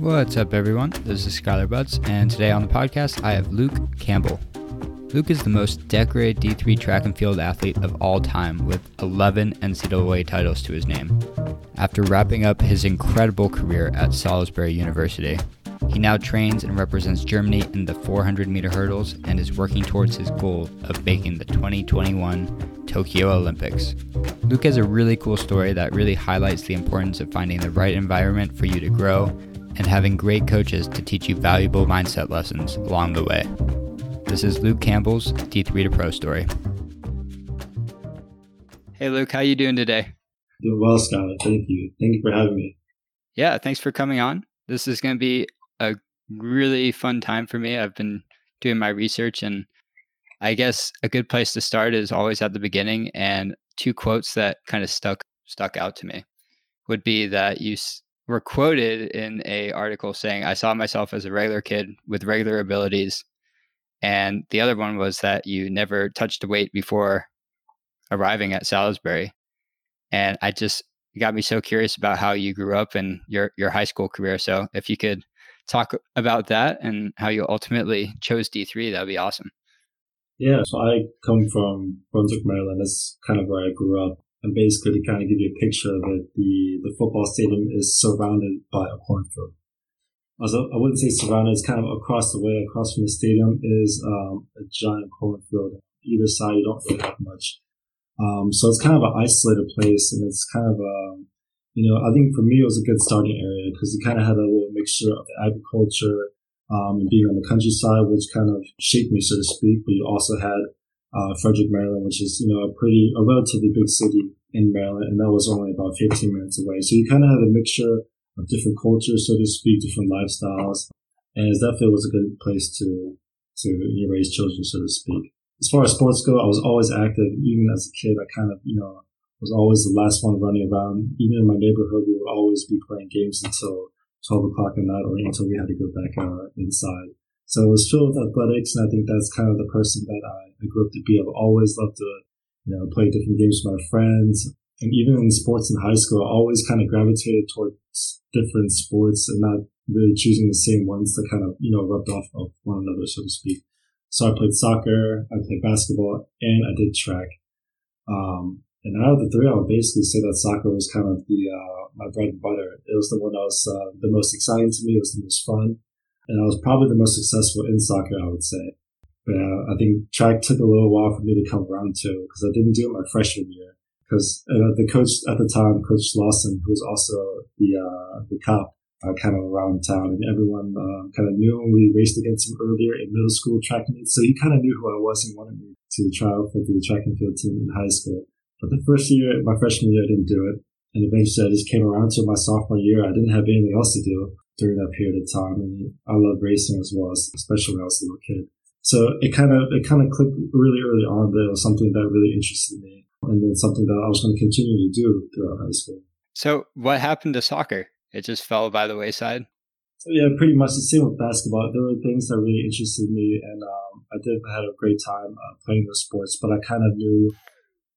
What's up, everyone? This is Skylar Butts, and today on the podcast, I have Luke Campbell. Luke is the most decorated D3 track and field athlete of all time with 11 NCAA titles to his name. After wrapping up his incredible career at Salisbury University, he now trains and represents Germany in the 400 meter hurdles and is working towards his goal of making the 2021 Tokyo Olympics. Luke has a really cool story that really highlights the importance of finding the right environment for you to grow and having great coaches to teach you valuable mindset lessons along the way. This is Luke Campbell's D3 to Pro story. Hey Luke, how you doing today? Doing well, Skylar. Thank you. Thank you for having me. Yeah, thanks for coming on. This is going to be a really fun time for me. I've been doing my research and I guess a good place to start is always at the beginning and two quotes that kind of stuck stuck out to me would be that you were quoted in a article saying I saw myself as a regular kid with regular abilities. And the other one was that you never touched a weight before arriving at Salisbury. And I just got me so curious about how you grew up and your your high school career. So if you could talk about that and how you ultimately chose D3 that would be awesome. Yeah so I come from Brunswick Maryland. That's kind of where I grew up and basically, to kind of give you a picture of it, the, the football stadium is surrounded by a cornfield. Also, I wouldn't say surrounded, it's kind of across the way, across from the stadium is um, a giant cornfield. Either side, you don't really have much. Um, so it's kind of an isolated place, and it's kind of a, um, you know, I think for me it was a good starting area because it kind of had a little mixture of the agriculture um, and being on the countryside, which kind of shaped me, so to speak. But you also had uh, Frederick, Maryland, which is, you know, a pretty, a relatively big city in Maryland, and that was only about 15 minutes away. So you kind of had a mixture of different cultures, so to speak, different lifestyles, and it definitely was a good place to, to you know, raise children, so to speak. As far as sports go, I was always active. Even as a kid, I kind of, you know, was always the last one running around. Even in my neighborhood, we would always be playing games until 12 o'clock at night or until we had to go back uh, inside. So it was filled with athletics, and I think that's kind of the person that I, I grew up to be. I've always loved to, you know, play different games with my friends. And even in sports in high school, I always kind of gravitated towards different sports and not really choosing the same ones that kind of, you know, rubbed off of one another, so to speak. So I played soccer, I played basketball, and I did track. Um, and out of the three, I would basically say that soccer was kind of the uh, my bread and butter. It was the one that was uh, the most exciting to me. It was the most fun and I was probably the most successful in soccer, I would say. But uh, I think track took a little while for me to come around to because I didn't do it my freshman year. Because uh, the coach at the time, Coach Lawson, who was also the uh, the cop, uh, kind of around town, and everyone uh, kind of knew when we raced against him earlier in middle school track meets. So he kind of knew who I was and wanted me to try out for the track and field team in high school. But the first year, my freshman year, I didn't do it. And eventually I just came around to my sophomore year. I didn't have anything else to do during that period of time. And I love racing as well, especially when I was a little kid. So it kind of, it kind of clicked really early on that it was something that really interested me and then something that I was going to continue to do throughout high school. So what happened to soccer? It just fell by the wayside? So yeah, pretty much the same with basketball. There were things that really interested me and um, I did had a great time uh, playing those sports, but I kind of knew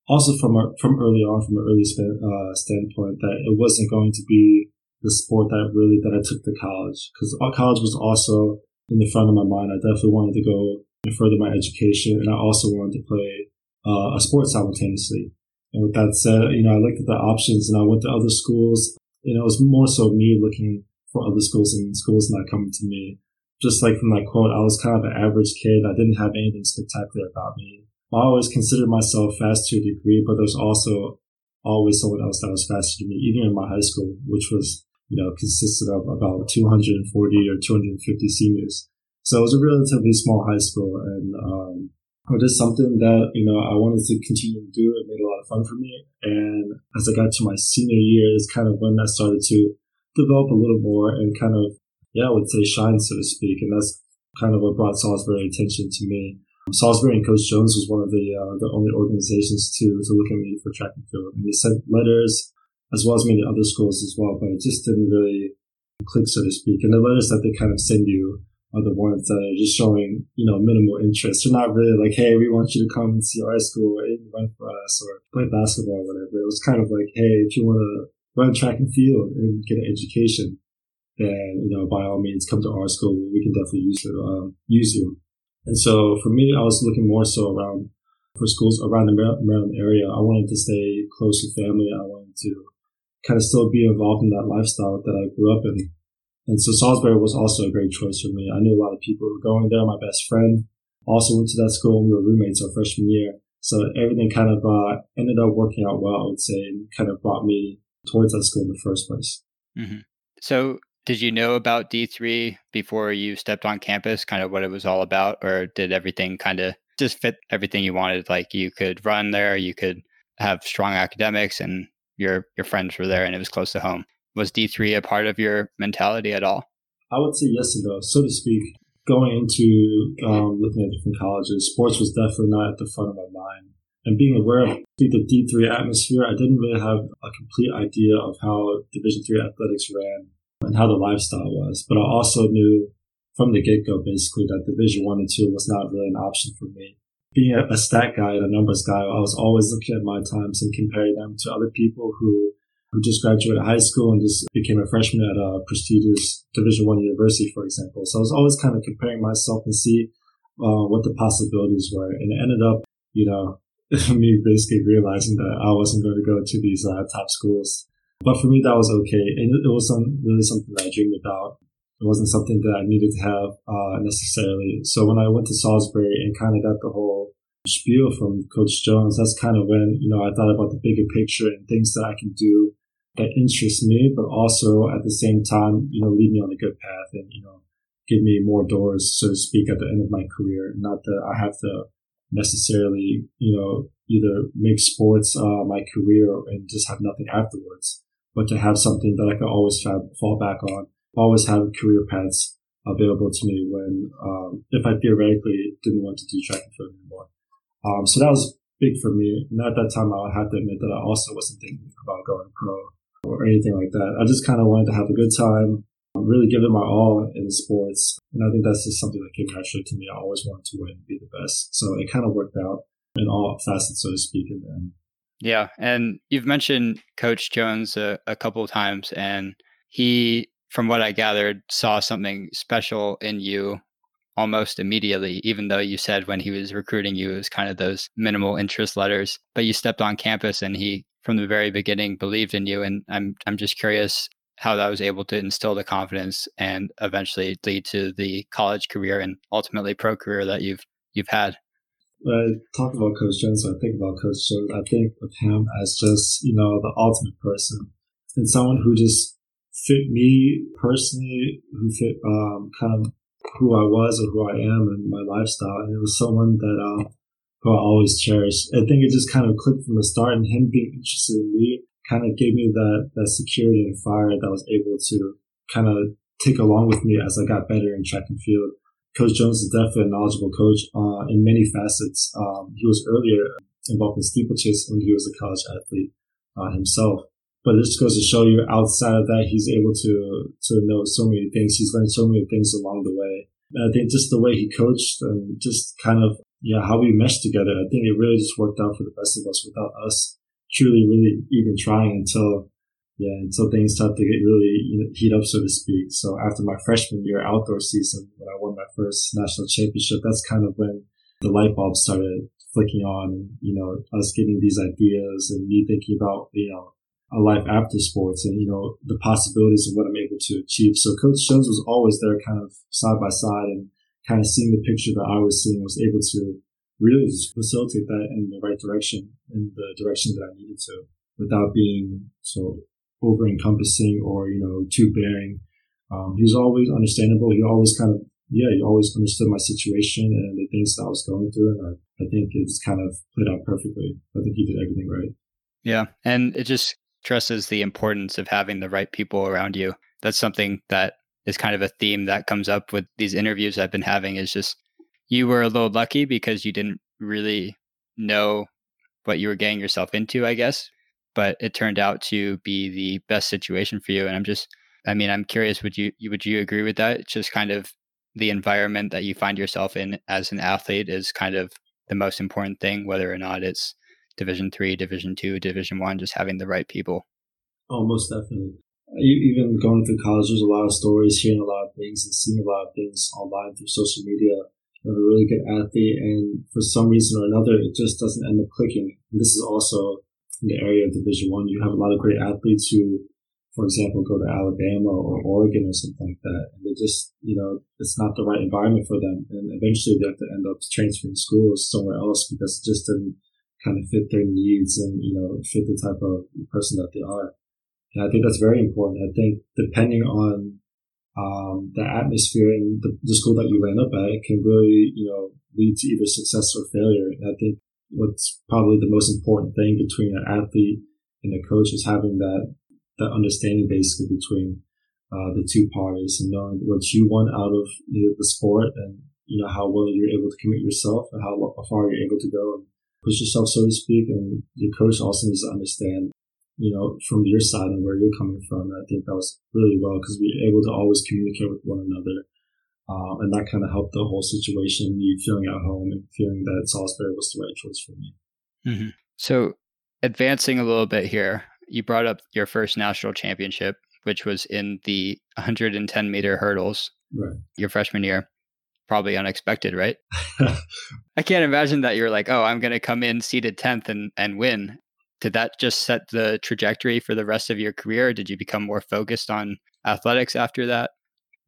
also from from early on, from an early uh, standpoint, that it wasn't going to be the sport that really that I took to college because college was also in the front of my mind. I definitely wanted to go and further my education, and I also wanted to play uh, a sport simultaneously. And with that said, you know, I looked at the options and I went to other schools. You know, it was more so me looking for other schools and schools not coming to me. Just like from that quote, I was kind of an average kid. I didn't have anything spectacular about me. I always considered myself fast to a degree, but there's also always someone else that was faster than me, even in my high school, which was you know, consisted of about 240 or 250 seniors. So it was a relatively small high school and, um, it was something that, you know, I wanted to continue to do. It made a lot of fun for me. And as I got to my senior year is kind of when I started to develop a little more and kind of, yeah, I would say shine, so to speak. And that's kind of what brought Salisbury attention to me. Salisbury and Coach Jones was one of the uh, the only organizations to to look at me for track and field, and they sent letters as well as many other schools as well, but it just didn't really click, so to speak. And the letters that they kind of send you are the ones that are just showing, you know, minimal interest. They're not really like, hey, we want you to come and see our school and run for us or play basketball or whatever. It was kind of like, hey, if you want to run track and field and get an education, then, you know, by all means, come to our school. We can definitely use you. Um, use you. And so for me, I was looking more so around for schools around the Maryland area. I wanted to stay close to family. I wanted to kind of still be involved in that lifestyle that I grew up in. And so Salisbury was also a great choice for me. I knew a lot of people were going there. My best friend also went to that school. We were roommates our freshman year. So everything kind of uh, ended up working out well, I would say, and kind of brought me towards that school in the first place. Mm-hmm. So did you know about D3 before you stepped on campus, kind of what it was all about, or did everything kind of just fit everything you wanted? Like you could run there, you could have strong academics, and your your friends were there, and it was close to home was D3 a part of your mentality at all? I would say yes and no, so to speak. Going into um, looking at different colleges, sports was definitely not at the front of my mind. And being aware of the D3 atmosphere, I didn't really have a complete idea of how Division three athletics ran and how the lifestyle was. But I also knew from the get go, basically, that Division one and two was not really an option for me. Being a, a stat guy and a numbers guy, I was always looking at my times and comparing them to other people who who just graduated high school and just became a freshman at a prestigious Division One university, for example. So I was always kind of comparing myself and see uh, what the possibilities were, and it ended up, you know, me basically realizing that I wasn't going to go to these uh, top schools. But for me, that was okay, and it, it was some, really something that I dreamed about. It wasn't something that I needed to have uh, necessarily. So when I went to Salisbury and kind of got the whole spiel from Coach Jones, that's kind of when you know I thought about the bigger picture and things that I can do that interest me, but also at the same time, you know, lead me on a good path and, you know, give me more doors, so to speak, at the end of my career. Not that I have to necessarily, you know, either make sports uh, my career and just have nothing afterwards, but to have something that I can always fall back on, always have career paths available to me when, um, if I theoretically didn't want to do track and field anymore. Um, so that was big for me. And at that time, I have to admit that I also wasn't thinking about going pro or anything like that. I just kind of wanted to have a good time, really give it my all in sports. And I think that's just something that came naturally to me. I always wanted to win, be the best. So it kind of worked out in all facets, so to speak, in the end. Yeah. And you've mentioned Coach Jones a, a couple of times, and he, from what I gathered, saw something special in you almost immediately, even though you said when he was recruiting you, it was kind of those minimal interest letters. But you stepped on campus and he from the very beginning believed in you and i'm i'm just curious how that was able to instill the confidence and eventually lead to the college career and ultimately pro career that you've you've had I talk about Coach Jones, I think about Coach Jones, I think of him as just, you know, the ultimate person and someone who just fit me personally, who fit um, kind of who I was or who I am and my lifestyle. And it was someone that uh, who I always cherish. I think it just kind of clicked from the start and him being interested in me kind of gave me that, that security and fire that I was able to kind of take along with me as I got better in track and field. Coach Jones is definitely a knowledgeable coach uh, in many facets. Um, he was earlier involved in steeplechase when he was a college athlete uh, himself. But it just goes to show you outside of that, he's able to, to know so many things. He's learned so many things along the way. And I think just the way he coached and just kind of yeah, how we meshed together, I think it really just worked out for the best of us without us truly, really even trying until, yeah, until things started to get really you know, heat up, so to speak. So after my freshman year outdoor season, when I won my first national championship, that's kind of when the light bulb started flicking on you know, us getting these ideas and me thinking about, you know, a life after sports and, you know, the possibilities of what I'm able to achieve. So Coach Jones was always there kind of side by side and kind of seeing the picture that I was seeing was able to really just facilitate that in the right direction, in the direction that I needed to, without being so over encompassing or, you know, too bearing. Um, he was always understandable. He always kind of, yeah, he always understood my situation and the things that I was going through. And I, I think it's kind of played out perfectly. I think he did everything right. Yeah. And it just stresses the importance of having the right people around you. That's something that is kind of a theme that comes up with these interviews I've been having is just you were a little lucky because you didn't really know what you were getting yourself into, I guess. But it turned out to be the best situation for you. And I'm just I mean, I'm curious, would you would you agree with that? It's just kind of the environment that you find yourself in as an athlete is kind of the most important thing, whether or not it's division three, division two, division one, just having the right people. Oh, most definitely. even going through college, there's a lot of stories, hearing a lot of things, and seeing a lot of things online through social media. Have a really good athlete, and for some reason or another, it just doesn't end up clicking. And this is also in the area of Division One. You have a lot of great athletes who, for example, go to Alabama or Oregon or something like that, and they just, you know, it's not the right environment for them, and eventually they have to end up transferring schools somewhere else because it just didn't kind of fit their needs and you know fit the type of person that they are. And I think that's very important. I think depending on um, the atmosphere in the, the, school that you land up at, it can really, you know, lead to either success or failure. And I think what's probably the most important thing between an athlete and a coach is having that, that understanding basically between uh, the two parties and knowing what you want out of the sport and, you know, how well you're able to commit yourself and how far you're able to go and push yourself, so to speak. And your coach also needs to understand you know, from your side and where you're coming from. And I think that was really well because we were able to always communicate with one another. Um, and that kind of helped the whole situation, me feeling at home and feeling that Salisbury was the right choice for me. Mm-hmm. So, advancing a little bit here, you brought up your first national championship, which was in the 110 meter hurdles right. your freshman year. Probably unexpected, right? I can't imagine that you're like, oh, I'm going to come in seated 10th and, and win did that just set the trajectory for the rest of your career? Did you become more focused on athletics after that?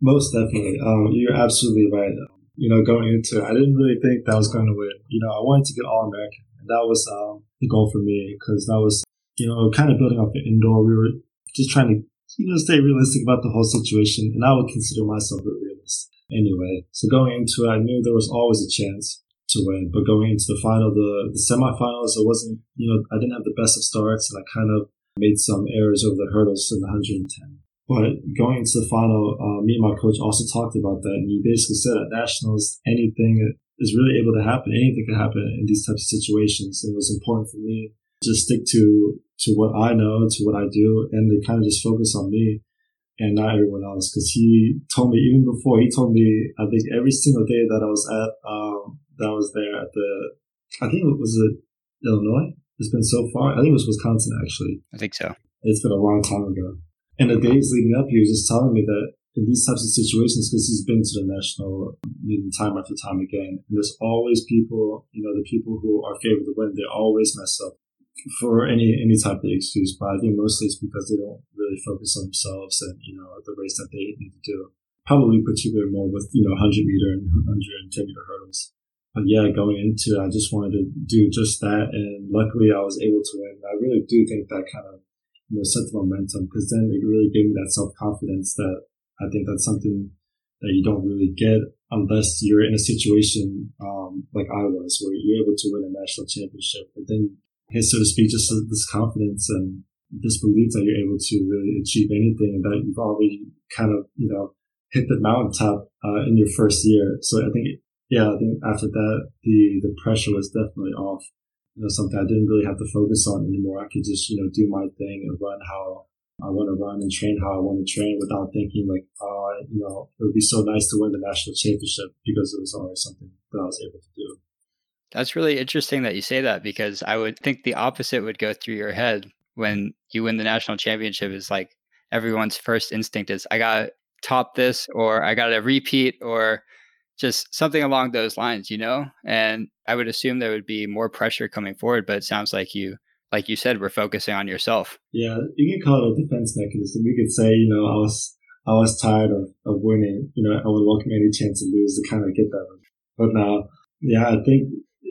Most definitely. Um, you're absolutely right. You know, going into it, I didn't really think that I was going to win. You know, I wanted to get All American, and that was um, the goal for me because that was, you know, kind of building off the indoor. We were just trying to, you know, stay realistic about the whole situation, and I would consider myself a realist anyway. So going into it, I knew there was always a chance to win. But going into the final, the, the semifinals, it wasn't, you know, I didn't have the best of starts and I kind of made some errors over the hurdles in the 110. But going into the final, uh, me and my coach also talked about that. And he basically said at nationals, anything is really able to happen. Anything can happen in these types of situations. And it was important for me to stick to, to what I know, to what I do, and to kind of just focus on me and not everyone else. Cause he told me even before, he told me, I think every single day that I was at, um, that was there at the, I think it was it Illinois. It's been so far. I think it was Wisconsin actually. I think so. It's been a long time ago. And the days leading up, he was just telling me that in these types of situations, because he's been to the national meeting time after time again, and there's always people, you know, the people who are favored to win, they always mess up for any any type of excuse. But I think mostly it's because they don't really focus on themselves and you know the race that they need to do. Probably particularly more with you know 100 meter and 110 meter hurdles but yeah, going into it, I just wanted to do just that. And luckily I was able to win. I really do think that kind of, you know, set the momentum because then it really gave me that self confidence that I think that's something that you don't really get unless you're in a situation, um, like I was where you're able to win a national championship. And then, so to speak, just this confidence and this belief that you're able to really achieve anything and that you've already kind of, you know, hit the mountaintop, uh, in your first year. So I think yeah, I think after that, the, the pressure was definitely off. You know, something I didn't really have to focus on anymore. I could just, you know, do my thing and run how I want to run and train how I want to train without thinking like, oh, you know, it would be so nice to win the national championship because it was always something that I was able to do. That's really interesting that you say that because I would think the opposite would go through your head when you win the national championship is like everyone's first instinct is I got to top this or I got to repeat or just something along those lines, you know? And I would assume there would be more pressure coming forward, but it sounds like you, like you said, we're focusing on yourself. Yeah, you can call it a defense mechanism. We could say, you know, I was, I was tired of, of winning. You know, I would welcome any chance to lose to kind of get that. But now, yeah, I think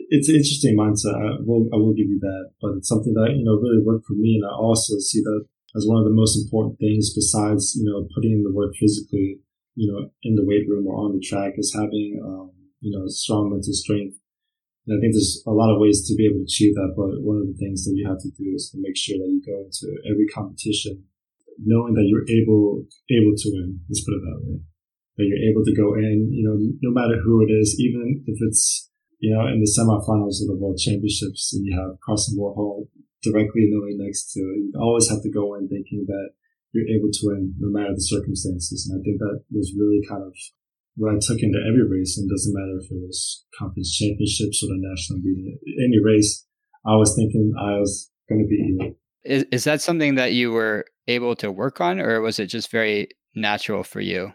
it's an interesting mindset. I will, I will give you that, but it's something that, you know, really worked for me. And I also see that as one of the most important things besides, you know, putting in the work physically you know, in the weight room or on the track is having, um, you know, strong mental strength. And I think there's a lot of ways to be able to achieve that, but one of the things that you have to do is to make sure that you go into every competition knowing that you're able able to win. Let's put it that way. That you're able to go in, you know, no matter who it is, even if it's you know in the semifinals of the World Championships and you have Karsten Warholm directly in the way next to it, you always have to go in thinking that you're able to win no matter the circumstances. And I think that was really kind of what I took into every race. And doesn't matter if it was conference championships or the national meeting, any race, I was thinking I was going to be Is is that something that you were able to work on, or was it just very natural for you?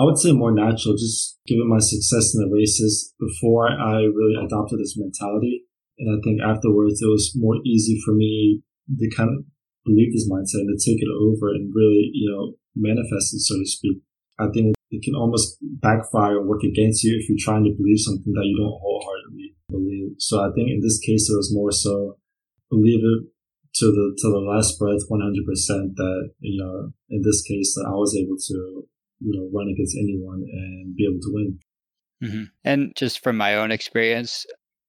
I would say more natural, just given my success in the races before I really adopted this mentality. And I think afterwards it was more easy for me to kind of believe this mindset and to take it over and really, you know, manifest it, so to speak. I think it can almost backfire or work against you if you're trying to believe something that you don't wholeheartedly believe. So I think in this case, it was more so believe it to the to the last breath, 100 percent. That you know, in this case, that I was able to you know run against anyone and be able to win. Mm-hmm. And just from my own experience,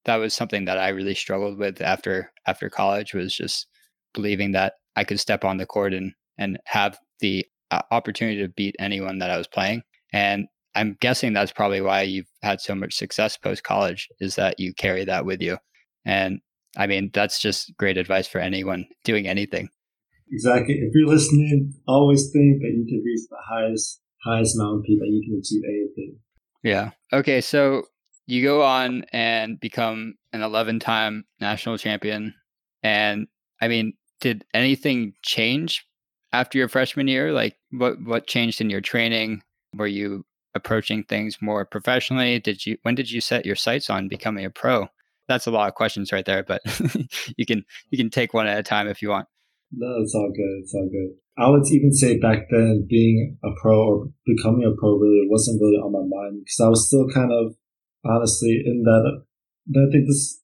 that was something that I really struggled with after after college was just believing that I could step on the court and and have the uh, opportunity to beat anyone that I was playing. And I'm guessing that's probably why you've had so much success post college is that you carry that with you. And I mean, that's just great advice for anyone doing anything. Exactly. If you're listening, always think that you can reach the highest highest mountain peak that you can achieve anything. Yeah. Okay. So you go on and become an 11 time national champion. And I mean, did anything change after your freshman year? Like what, what changed in your training? Were you approaching things more professionally? Did you, when did you set your sights on becoming a pro? That's a lot of questions right there, but you can, you can take one at a time if you want. No, it's all good. It's all good. I would even say back then, being a pro or becoming a pro really wasn't really on my mind because I was still kind of honestly in that. I think this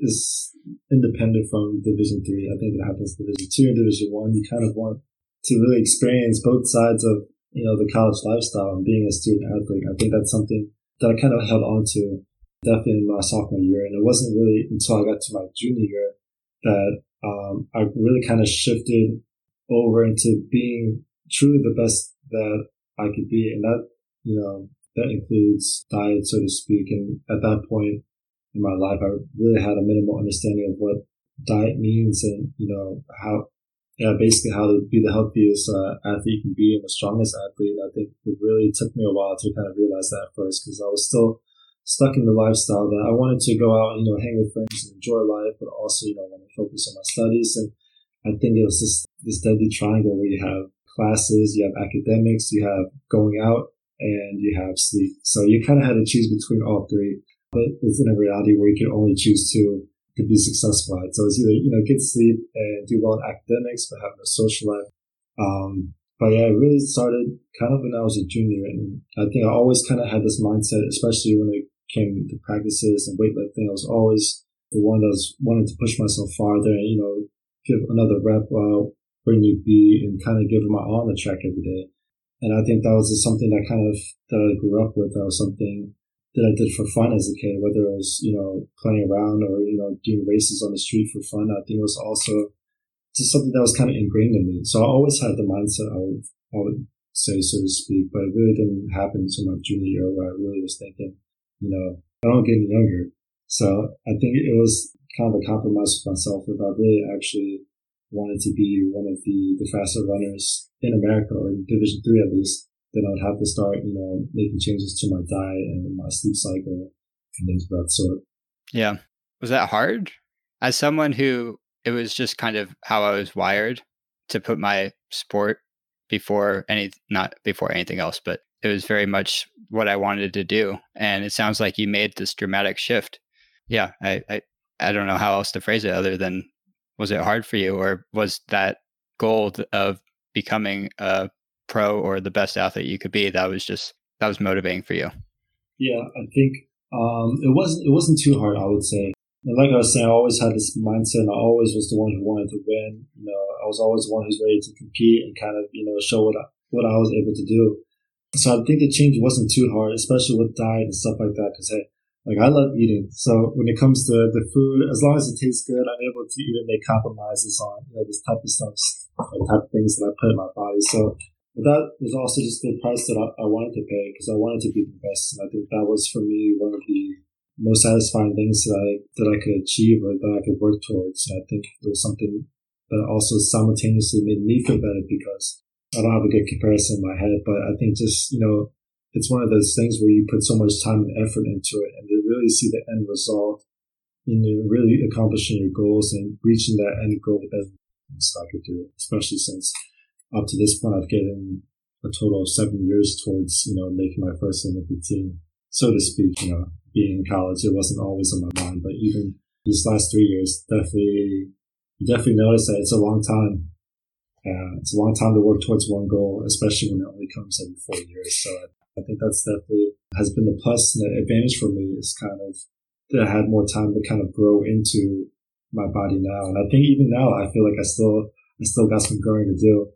is independent from Division Three. I think it happens Division Two and Division One. You kind of want to really experience both sides of you know the college lifestyle and being a student athlete. I think that's something that I kind of held on to definitely in my sophomore year, and it wasn't really until I got to my junior year that um, I really kind of shifted over into being truly the best that I could be. And that, you know, that includes diet, so to speak. And at that point in my life, I really had a minimal understanding of what diet means and, you know, how, yeah, basically how to be the healthiest uh, athlete you can be and the strongest athlete. I think it really took me a while to kind of realize that first because I was still stuck in the lifestyle that I wanted to go out, you know, hang with friends and enjoy life, but also, you know, want to focus on my studies. And I think it was this, this deadly triangle where you have classes, you have academics, you have going out, and you have sleep. So you kind of had to choose between all three. But it's in a reality where you can only choose two to be successful at. So it's either, you know, get sleep and do well in academics, but have no social life. Um, but yeah, it really started kind of when I was a junior. And I think I always kind of had this mindset, especially when it came to practices and weightlifting. I was always the one that was wanting to push myself farther and, you know, give another rep uh, where need be and kind of give my all on the track every day. And I think that was just something that kind of, that I grew up with. That was something that I did for fun as a kid, whether it was, you know, playing around or, you know, doing races on the street for fun. I think it was also just something that was kind of ingrained in me. So I always had the mindset I would, I would say, so to speak, but it really didn't happen until my junior year where I really was thinking, you know, I don't get any younger. So I think it was kind of a compromise with myself if I really actually wanted to be one of the, the faster runners in America or in Division three at least, then I would have to start, you know, making changes to my diet and my sleep cycle and things of that sort. Yeah. Was that hard? As someone who it was just kind of how I was wired to put my sport before any not before anything else, but it was very much what I wanted to do. And it sounds like you made this dramatic shift. Yeah, I, I I don't know how else to phrase it other than was it hard for you or was that goal of becoming a pro or the best athlete you could be that was just that was motivating for you yeah i think um, it wasn't it wasn't too hard i would say and like i was saying i always had this mindset and i always was the one who wanted to win you know i was always the one who's ready to compete and kind of you know show what I, what i was able to do so i think the change wasn't too hard especially with diet and stuff like that because hey like I love eating, so when it comes to the food, as long as it tastes good, I'm able to even make compromises on you know this type of stuff, the type of things that I put in my body. So but that was also just the price that I, I wanted to pay because I wanted to be the best, and I think that was for me one of the most satisfying things that I that I could achieve or that I could work towards. And I think it was something that also simultaneously made me feel better because I don't have a good comparison in my head, but I think just you know it's one of those things where you put so much time and effort into it and to really see the end result and you really accomplishing your goals and reaching that end goal as things I could do, especially since up to this point I've given a total of seven years towards, you know, making my first Olympic team, so to speak, you know, being in college, it wasn't always on my mind, but even these last three years, definitely, definitely notice that it's a long time. Uh, it's a long time to work towards one goal, especially when it only comes every four years. So I, I think that's definitely has been the plus and the advantage for me is kind of that I had more time to kind of grow into my body now. And I think even now, I feel like I still, I still got some growing to do.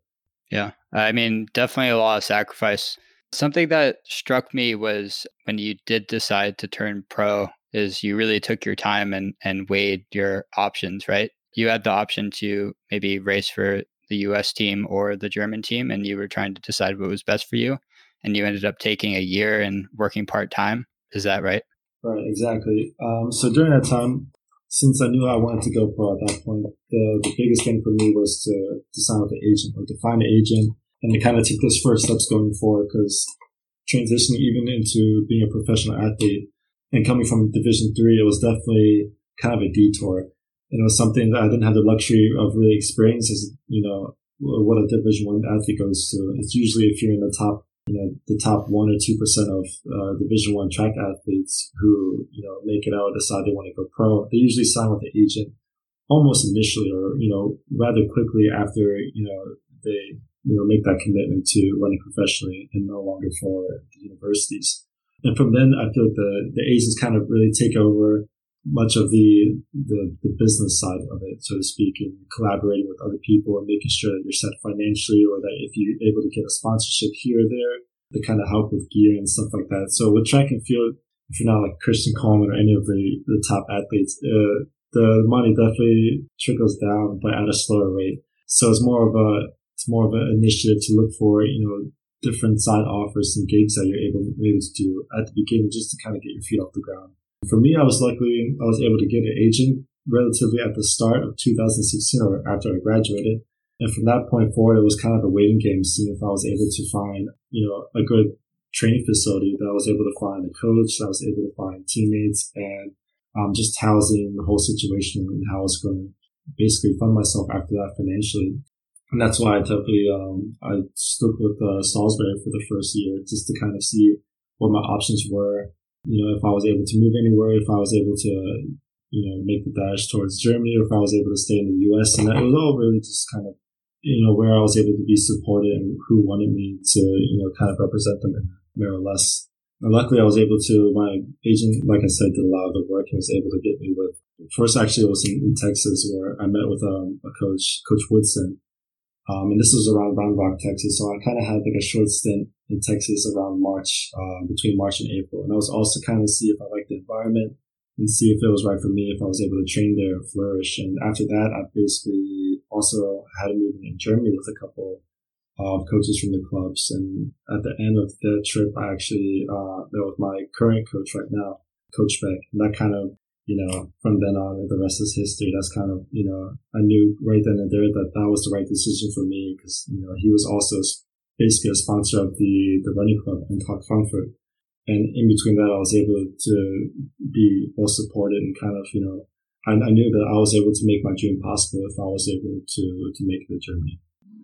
Yeah. I mean, definitely a lot of sacrifice. Something that struck me was when you did decide to turn pro is you really took your time and, and weighed your options, right? You had the option to maybe race for the US team or the German team, and you were trying to decide what was best for you. And you ended up taking a year and working part time. Is that right? Right, exactly. Um, so during that time, since I knew I wanted to go pro at that point, the, the biggest thing for me was to, to sign with the agent or to find an agent and to kind of take those first steps going forward because transitioning even into being a professional athlete and coming from division three, it was definitely kind of a detour. And it was something that I didn't have the luxury of really experiencing, you know, what a division one athlete goes to. It's usually if you're in the top, you know, the top one or 2% of uh, division one track athletes who, you know, make it out, decide they want to go pro, they usually sign with the agent almost initially or, you know, rather quickly after, you know, they you know, make that commitment to running professionally and no longer for the universities. And from then, I feel like the, the agents kind of really take over much of the, the, the business side of it, so to speak, and collaborating with other people and making sure that you're set financially or that if you're able to get a sponsorship here or there, to kind of help with gear and stuff like that. So with track and field, if you're not like Christian Coleman or any of the, the top athletes, uh, the money definitely trickles down, but at a slower rate. So it's more of a it's more of an initiative to look for, you know, different side offers and gigs that you're able, maybe to do at the beginning just to kind of get your feet off the ground. For me, I was luckily, I was able to get an agent relatively at the start of 2016 or after I graduated. And from that point forward, it was kind of a waiting game, seeing if I was able to find, you know, a good training facility that I was able to find a coach, that I was able to find teammates and um, just housing the whole situation and how I was going to basically fund myself after that financially. And that's why I definitely, um, I stuck with uh, Salisbury for the first year just to kind of see what my options were. You know, if I was able to move anywhere, if I was able to, you know, make the dash towards Germany, or if I was able to stay in the U.S. And it was all really just kind of, you know, where I was able to be supported and who wanted me to, you know, kind of represent them more or less. And luckily, I was able to. My agent, like I said, did a lot of the work. He was able to get me with. First, actually, it was in, in Texas where I met with um, a coach, Coach Woodson, um, and this was around Round Rock, Texas. So I kind of had like a short stint in Texas around March, uh, between March and April. And I was also kind of see if I liked the environment and see if it was right for me, if I was able to train there and flourish. And after that, I basically also had a meeting in Germany with a couple of coaches from the clubs. And at the end of that trip, I actually, uh, met with my current coach right now, Coach Beck. And that kind of you know, from then on, the rest is history. That's kind of, you know, I knew right then and there that that was the right decision for me because, you know, he was also basically a sponsor of the, the running club Eintracht Frankfurt. And in between that, I was able to be well supported and kind of, you know, I, I knew that I was able to make my dream possible if I was able to, to make the journey.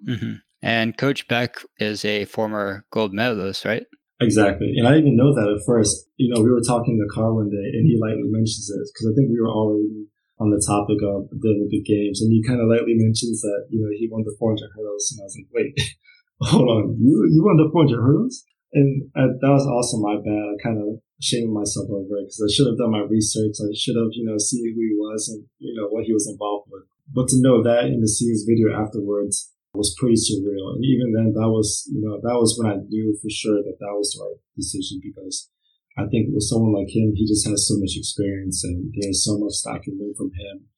Mm-hmm. And Coach Beck is a former gold medalist, right? Exactly. And I didn't even know that at first. You know, we were talking in the car one day and he lightly mentions it because I think we were already on the topic of the Olympic Games and he kind of lightly mentions that, you know, he won the 400 hurdles. And I was like, wait, hold on. You, you won the 400 hurdles? And I, that was also my bad. I kind of shamed myself over it because I should have done my research. I should have, you know, seen who he was and, you know, what he was involved with. But to know that and to see his video afterwards, was pretty surreal. And even then, that was, you know, that was when I knew for sure that that was the right decision because I think with someone like him, he just has so much experience and there's so much that I can learn from him.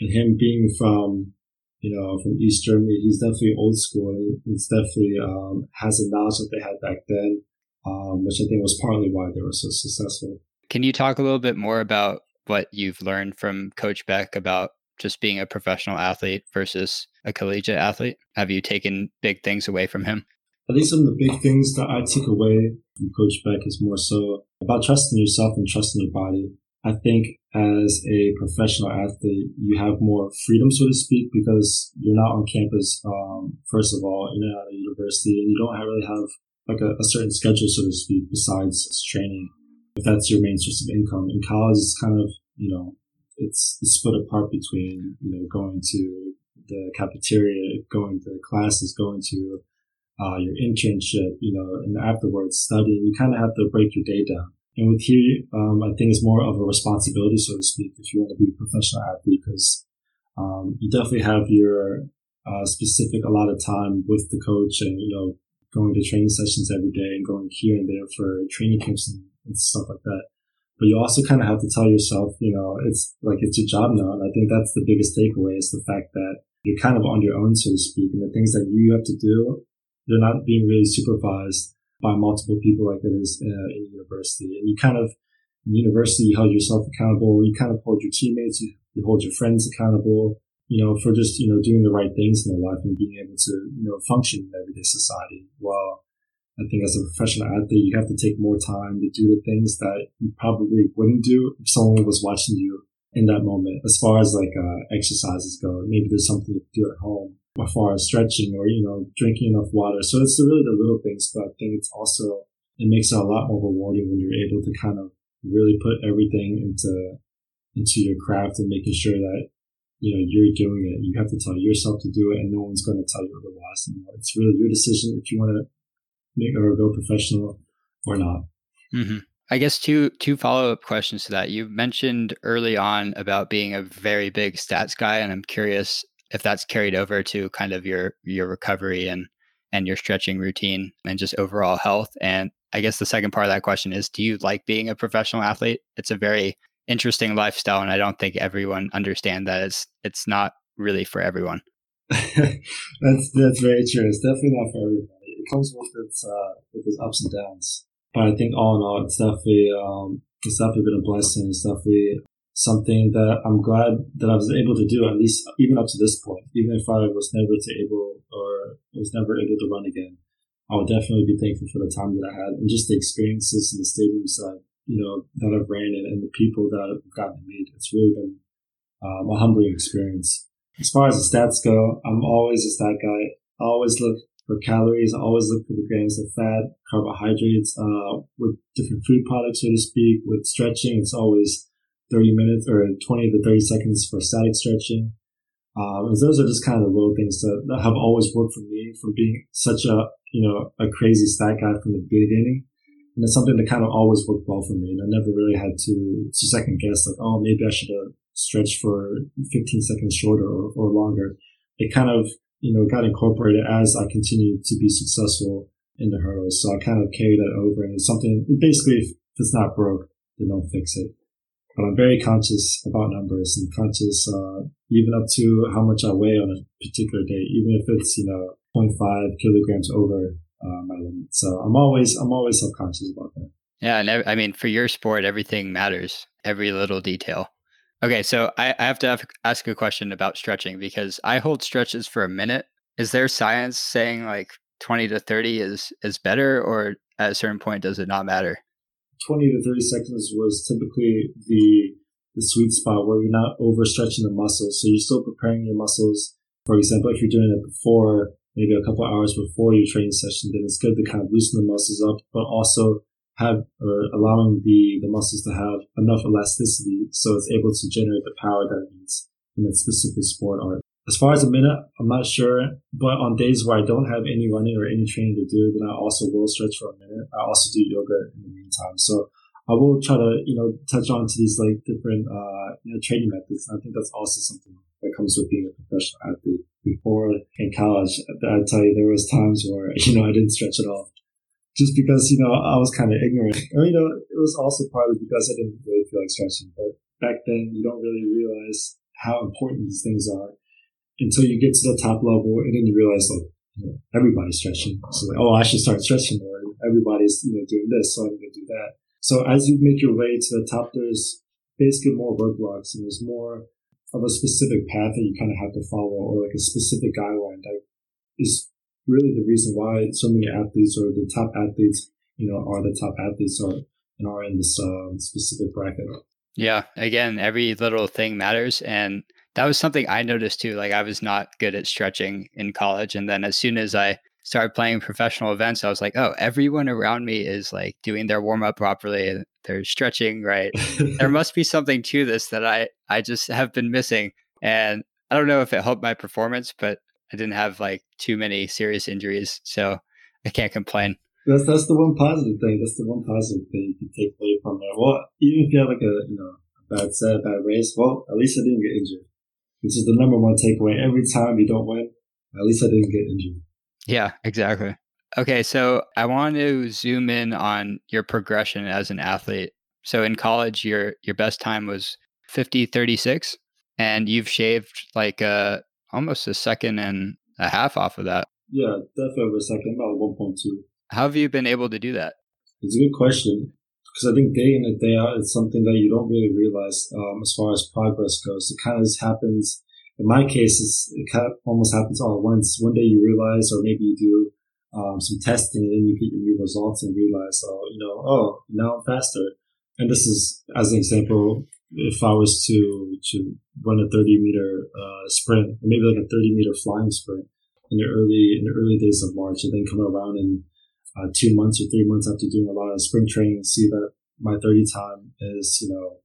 And him being from, you know, from East Germany, he's definitely old school. He's definitely, um, has the knowledge that they had back then, um, which I think was partly why they were so successful. Can you talk a little bit more about what you've learned from Coach Beck about just being a professional athlete versus a collegiate athlete? Have you taken big things away from him? I think some of the big things that I took away from Coach Beck is more so about trusting yourself and trusting your body. I think as a professional athlete, you have more freedom, so to speak, because you're not on campus. Um, first of all, you're not at a university, and you don't really have like a, a, certain schedule, so to speak, besides training. If that's your main source of income, in college, it's kind of you know it's split apart between you know going to the cafeteria, going to classes, going to uh, your internship, you know, and afterwards studying. You kind of have to break your day down. And with here, um, I think it's more of a responsibility, so to speak, if you want to be a professional athlete, because um, you definitely have your uh, specific a lot of time with the coach and, you know, going to training sessions every day and going here and there for training camps and, and stuff like that. But you also kind of have to tell yourself, you know, it's like it's your job now. And I think that's the biggest takeaway is the fact that you're kind of on your own, so to speak. And the things that you have to do, they're not being really supervised by multiple people like it is uh, in university. And you kind of, in university, you hold yourself accountable. You kind of hold your teammates, you, you hold your friends accountable, you know, for just, you know, doing the right things in their life and being able to, you know, function in everyday society. While I think as a professional athlete, you have to take more time to do the things that you probably wouldn't do if someone was watching you in that moment. As far as like, uh, exercises go, maybe there's something can do at home as far as stretching or, you know, drinking enough water. So it's really the little things, but I think it's also, it makes it a lot more rewarding when you're able to kind of really put everything into, into your craft and making sure that, you know, you're doing it. You have to tell yourself to do it and no one's going to tell you otherwise. You know, it's really your decision if you want to make or go professional or not. Mm-hmm. I guess two two follow up questions to that. You mentioned early on about being a very big stats guy, and I'm curious if that's carried over to kind of your your recovery and and your stretching routine and just overall health. And I guess the second part of that question is do you like being a professional athlete? It's a very interesting lifestyle and I don't think everyone understand that it's it's not really for everyone. that's that's very true. It's definitely not for. It comes with its uh, with its ups and downs. But I think all in all, it's definitely um, it's definitely been a blessing. It's definitely something that I'm glad that I was able to do, at least even up to this point. Even if I was never to able or was never able to run again, I would definitely be thankful for the time that I had and just the experiences and the stadiums that you know that I've ran in and the people that I've gotten to meet. It's really been um, a humbling experience. As far as the stats go, I'm always a stat guy. I always look for calories. Always look for the grams of fat, carbohydrates, uh, with different food products, so to speak. With stretching, it's always 30 minutes or 20 to 30 seconds for static stretching. Um, and those are just kind of the little things that, that have always worked for me from being such a, you know, a crazy stat guy from the beginning. And it's something that kind of always worked well for me. And I never really had to, to second guess like, oh, maybe I should have stretched for 15 seconds shorter or, or longer. It kind of, you know, got incorporated as I continued to be successful in the hurdles. So I kind of carried that over and it's something basically if it's not broke, then don't fix it but I'm very conscious about numbers and conscious, uh, even up to how much I weigh on a particular day, even if it's, you know, 0.5 kilograms over uh, my limit. So I'm always, I'm always subconscious about that. Yeah. And I mean, for your sport, everything matters, every little detail. Okay. So I, I have to have, ask a question about stretching because I hold stretches for a minute. Is there science saying like 20 to 30 is, is better or at a certain point, does it not matter? 20 to 30 seconds was typically the the sweet spot where you're not overstretching the muscles. So you're still preparing your muscles. For example, if you're doing it before, maybe a couple hours before your training session, then it's good to kind of loosen the muscles up, but also have or allowing the, the muscles to have enough elasticity so it's able to generate the power that it needs in its specific sport art. As far as a minute, I'm not sure, but on days where I don't have any running or any training to do, then I also will stretch for a minute. I also do yoga in the meantime. So I will try to, you know, touch on to these like different, uh, you know, training methods. I think that's also something that comes with being a professional athlete. Before in college, I tell you, there was times where, you know, I didn't stretch at all just because, you know, I was kind of ignorant. Or, you know, it was also partly because I didn't really feel like stretching. But back then, you don't really realize how important these things are until you get to the top level and then you realize like you know, everybody's stretching. So like, oh, I should start stretching more. Everybody's you know doing this, so I need to do that. So as you make your way to the top, there's basically more roadblocks and there's more of a specific path that you kind of have to follow or like a specific guideline that is really the reason why so many athletes or the top athletes, you know, are the top athletes or and are in this uh, specific bracket. Yeah. Again, every little thing matters. And that was something I noticed too. Like I was not good at stretching in college. And then as soon as I started playing professional events, I was like, oh, everyone around me is like doing their warm up properly. They're stretching right. there must be something to this that I, I just have been missing. And I don't know if it helped my performance, but I didn't have like too many serious injuries. So I can't complain. That's that's the one positive thing. That's the one positive thing you can take away from it. Well, even if you have like a you know a bad set, a bad race, well, at least I didn't get injured, which is the number one takeaway. Every time you don't win, at least I didn't get injured. Yeah, exactly. Okay, so I want to zoom in on your progression as an athlete. So in college, your your best time was 50:36 and you've shaved like a uh, almost a second and a half off of that. Yeah, definitely over a second, about 1.2. How have you been able to do that? It's a good question because I think day in and day out it's something that you don't really realize um, as far as progress goes. It kind of just happens in my case, it kind of almost happens all at once. One day you realize, or maybe you do um, some testing, and then you get your new results and realize, oh, you know, oh, now I'm faster. And this is, as an example, if I was to to run a 30 meter uh, sprint, or maybe like a 30 meter flying sprint in the early in the early days of March, and then come around in uh, two months or three months after doing a lot of sprint training and see that my 30 time is, you know,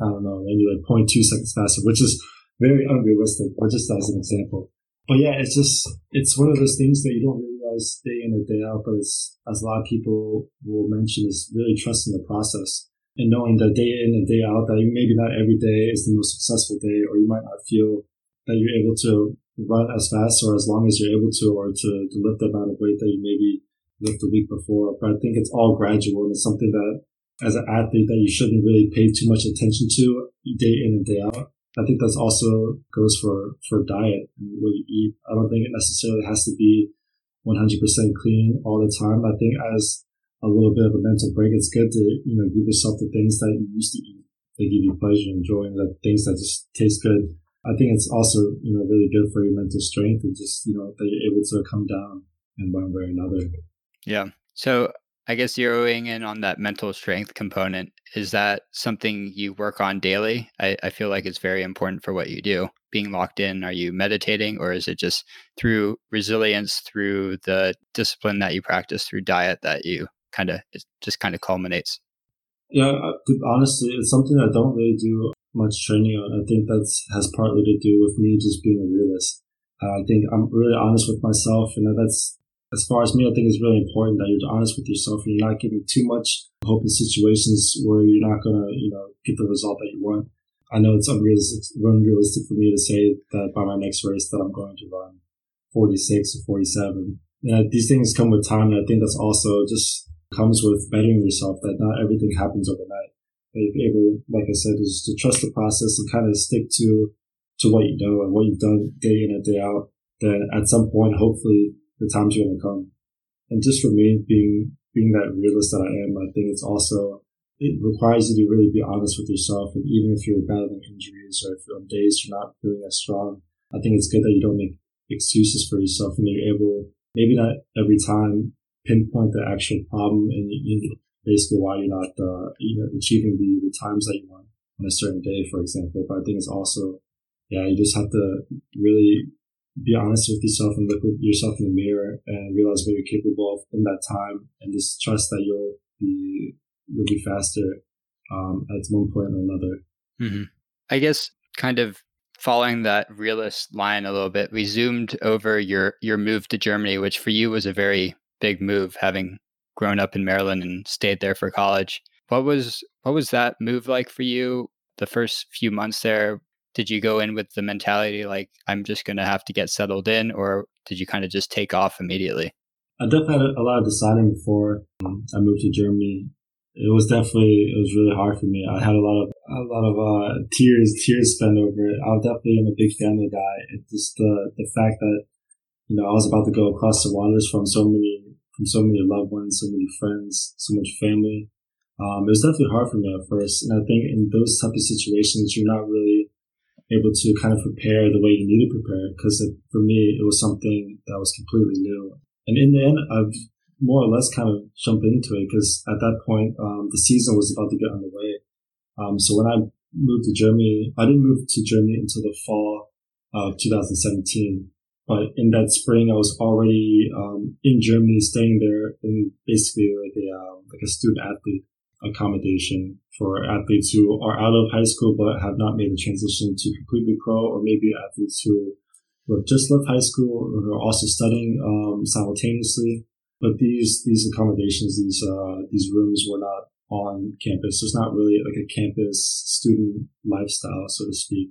I don't know, maybe like 0.2 seconds faster, which is very unrealistic, but just as an example. But yeah, it's just, it's one of those things that you don't realize day in and day out, but it's, as a lot of people will mention, is really trusting the process and knowing that day in and day out that maybe not every day is the most successful day, or you might not feel that you're able to run as fast or as long as you're able to, or to, to lift the amount of weight that you maybe lift the week before. But I think it's all gradual and it's something that as an athlete that you shouldn't really pay too much attention to day in and day out. I think that's also goes for, for diet and what you eat. I don't think it necessarily has to be 100% clean all the time. I think as a little bit of a mental break, it's good to, you know, give yourself the things that you used to eat that give you pleasure and joy and the things that just taste good. I think it's also, you know, really good for your mental strength and just, you know, that you're able to come down in one way or another. Yeah. So I guess zeroing in on that mental strength component, is that something you work on daily? I, I feel like it's very important for what you do. Being locked in, are you meditating or is it just through resilience, through the discipline that you practice, through diet that you kind of, it just kind of culminates? Yeah, honestly, it's something I don't really do much training on. I think that has partly to do with me just being a realist. Uh, I think I'm really honest with myself, and that's as far as me, I think it's really important that you're honest with yourself and you're not giving too much hope in situations where you're not to, you know, get the result that you want. I know it's unrealistic, unrealistic for me to say that by my next race that I'm going to run 46 or 47. And these things come with time. And I think that's also just comes with bettering yourself that not everything happens overnight. That you're able, like I said, is to trust the process and kind of stick to, to what you know and what you've done day in and day out. Then at some point, hopefully the time's going to come. And just for me, being being that realist that I am, I think it's also it requires you to really be honest with yourself. And even if you're battling injuries or if on days you're not feeling as strong, I think it's good that you don't make excuses for yourself and you're able, maybe not every time, pinpoint the actual problem and you, basically why you're not uh, you know achieving the, the times that you want on a certain day, for example. But I think it's also yeah, you just have to really be honest with yourself and look at yourself in the mirror and realize what you're capable of in that time and just trust that you'll be you'll be faster um, at one point or another. Mm-hmm. I guess kind of following that realist line a little bit, we zoomed over your your move to Germany, which for you was a very big move, having grown up in Maryland and stayed there for college. What was what was that move like for you? The first few months there, did you go in with the mentality like I'm just going to have to get settled in, or did you kind of just take off immediately? I definitely had a lot of deciding before um, I moved to Germany. It was definitely it was really hard for me. I had a lot of a lot of uh, tears tears spent over it. I definitely am a big family guy. It's just the the fact that you know I was about to go across the waters from so many from so many loved ones, so many friends, so much family. Um, it was definitely hard for me at first, and I think in those type of situations, you're not really able to kind of prepare the way you need to prepare. Because for me, it was something that was completely new. And in the end, I've more or less kind of jumped into it because at that point, um, the season was about to get underway. Um, so when I moved to Germany, I didn't move to Germany until the fall of 2017. But in that spring, I was already um, in Germany, staying there in basically like a um, like a student athlete accommodation for athletes who are out of high school but have not made the transition to completely pro, or maybe athletes who, have just left high school or who are also studying um, simultaneously. But these these accommodations, these uh, these rooms were not on campus. It's not really like a campus student lifestyle, so to speak.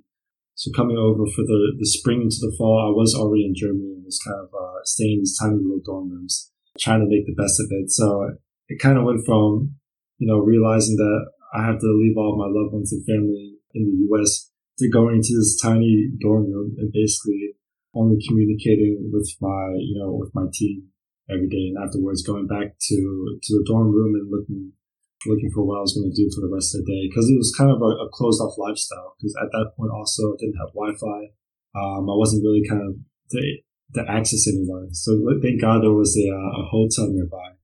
So coming over for the, the spring into the fall, I was already in Germany and was kind of uh, staying in these tiny little dorm rooms, trying to make the best of it. So it kind of went from, you know, realizing that I have to leave all my loved ones and family in the U.S. to going into this tiny dorm room and basically only communicating with my, you know, with my team every day, and afterwards going back to to the dorm room and looking looking for what I was going to do for the rest of the day because it was kind of a, a closed off lifestyle. Because at that point, also, I didn't have Wi Fi. Um, I wasn't really kind of to, to access anyone. So thank God there was a, uh, a hotel nearby.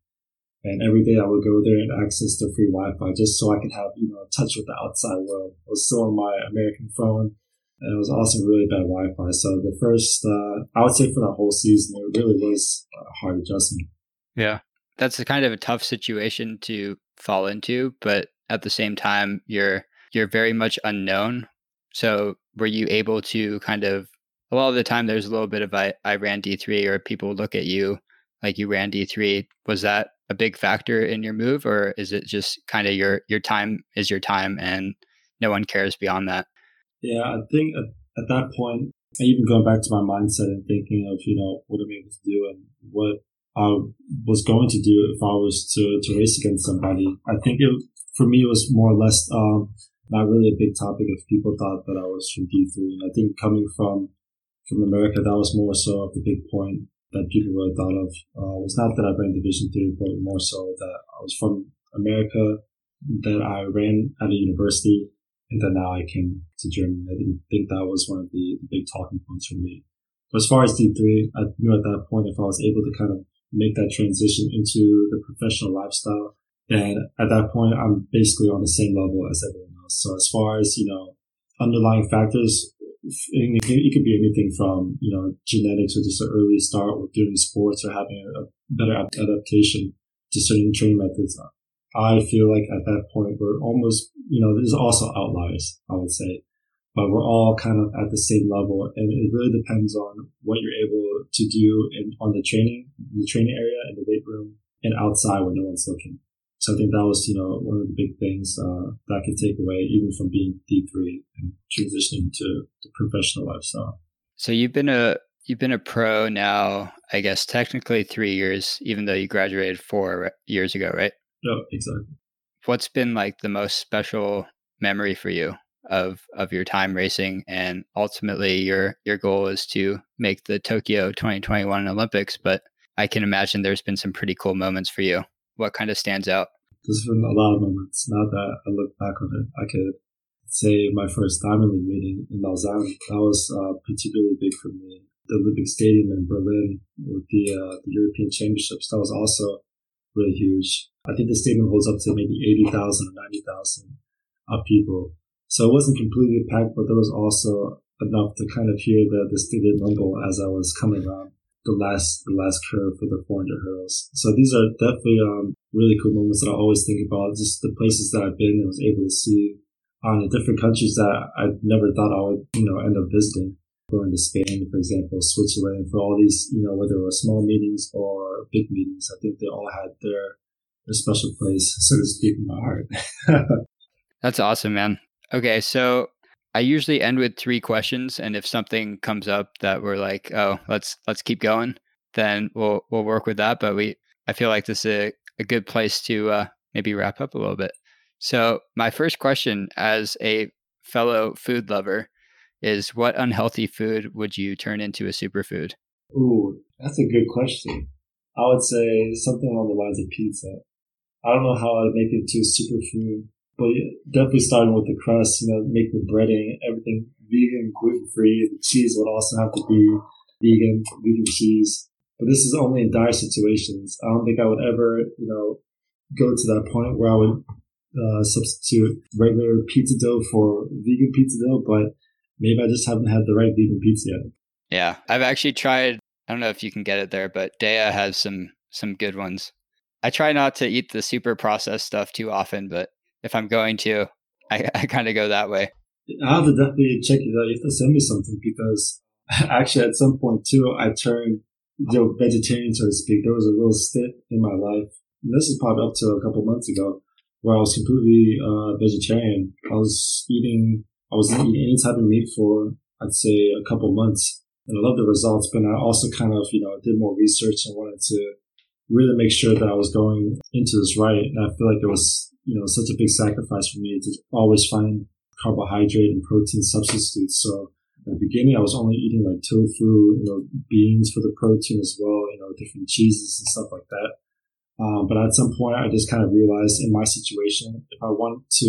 And every day I would go there and access the free Wi-Fi just so I could have, you know, touch with the outside world. I was still on my American phone and it was also really bad Wi-Fi. So the first, uh, I would say for the whole season, it really was a hard adjustment. Yeah. That's a kind of a tough situation to fall into, but at the same time, you're you're very much unknown. So were you able to kind of a lot of the time there's a little bit of I, I ran D3 or people look at you like you ran D3. Was that a big factor in your move or is it just kind of your your time is your time and no one cares beyond that? Yeah, I think at, at that point, even going back to my mindset and thinking of, you know, what I'm able to do and what I was going to do if I was to, to race against somebody. I think it, for me, it was more or less, um, not really a big topic if people thought that I was from D3. And I think coming from, from America, that was more so of the big point that people really thought of. Uh, was not that I ran Division three, but more so that I was from America, that I ran at a university, and then now I came to Germany. I didn't think that was one of the, the big talking points for me. But as far as D3, I knew at that point if I was able to kind of make that transition into the professional lifestyle. And at that point, I'm basically on the same level as everyone else. So as far as, you know, underlying factors, it could be anything from, you know, genetics or just an early start with doing sports or having a better adaptation to certain training methods. I feel like at that point, we're almost, you know, there's also outliers, I would say but we're all kind of at the same level. And it really depends on what you're able to do in, on the training, the training area, in the weight room, and outside when no one's looking. So I think that was, you know, one of the big things uh, that I could take away even from being D3 and transitioning to the professional lifestyle. So you've been a you've been a pro now, I guess technically three years, even though you graduated four years ago, right? Yeah, exactly. What's been like the most special memory for you of of your time racing and ultimately your your goal is to make the Tokyo 2021 Olympics but I can imagine there's been some pretty cool moments for you. What kind of stands out? There's been a lot of moments. Now that I look back on it I could say my first Diamond League meeting in Lausanne that was uh, particularly big for me. The Olympic Stadium in Berlin with the uh, the European Championships that was also really huge. I think the stadium holds up to maybe 80,000 or 90,000 of people so it wasn't completely packed, but there was also enough to kind of hear the, the stadium rumble as I was coming around the last the last curve for the 400 hurdles. So these are definitely um, really cool moments that I always think about. Just the places that I've been and was able to see on um, the different countries that I never thought I would you know end up visiting. Going to Spain, for example, Switzerland, for all these you know whether it was small meetings or big meetings, I think they all had their their special place, so to speak, in my heart. That's awesome, man. Okay, so I usually end with three questions, and if something comes up that we're like, oh, let's let's keep going, then we'll we'll work with that. But we, I feel like this is a, a good place to uh, maybe wrap up a little bit. So my first question, as a fellow food lover, is what unhealthy food would you turn into a superfood? Ooh, that's a good question. I would say something along the lines of pizza. I don't know how I'd make it to superfood but definitely starting with the crust, you know, make the breading, everything vegan, gluten free. The cheese would also have to be vegan, vegan cheese. But this is only in dire situations. I don't think I would ever, you know, go to that point where I would uh, substitute regular pizza dough for vegan pizza dough, but maybe I just haven't had the right vegan pizza yet. Yeah, I've actually tried. I don't know if you can get it there, but Daiya has some some good ones. I try not to eat the super processed stuff too often, but if I'm going to, I, I kind of go that way. I have to definitely check it out. You have to send me something because actually, at some point too, I turned you know, vegetarian, so to speak. There was a little stint in my life, and this is probably up to a couple months ago, where I was completely uh, vegetarian. I was eating, I was eating any type of meat for, I'd say, a couple months, and I love the results. But I also kind of, you know, did more research and wanted to really make sure that I was going into this right. And I feel like it was, you know, such a big sacrifice for me to always find carbohydrate and protein substitutes. So in the beginning, I was only eating like tofu, you know, beans for the protein as well, you know, different cheeses and stuff like that. Um, but at some point, I just kind of realized in my situation, if I want to,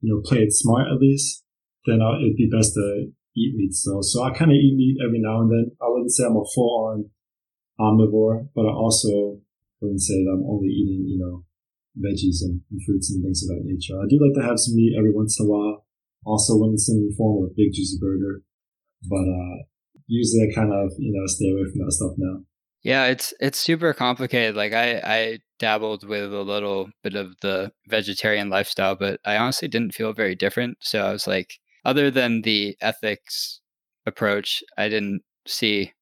you know, play it smart at least, then I'll, it'd be best to eat meat still. So I kind of eat meat every now and then. I wouldn't say I'm a full on omnivore, but I also wouldn't say that I'm only eating, you know, veggies and, and fruits and things of that nature. I do like to have some meat every once in a while. Also, when it's in the form of a big juicy burger, but uh, usually I kind of you know stay away from that stuff now. Yeah, it's it's super complicated. Like I I dabbled with a little bit of the vegetarian lifestyle, but I honestly didn't feel very different. So I was like, other than the ethics approach, I didn't see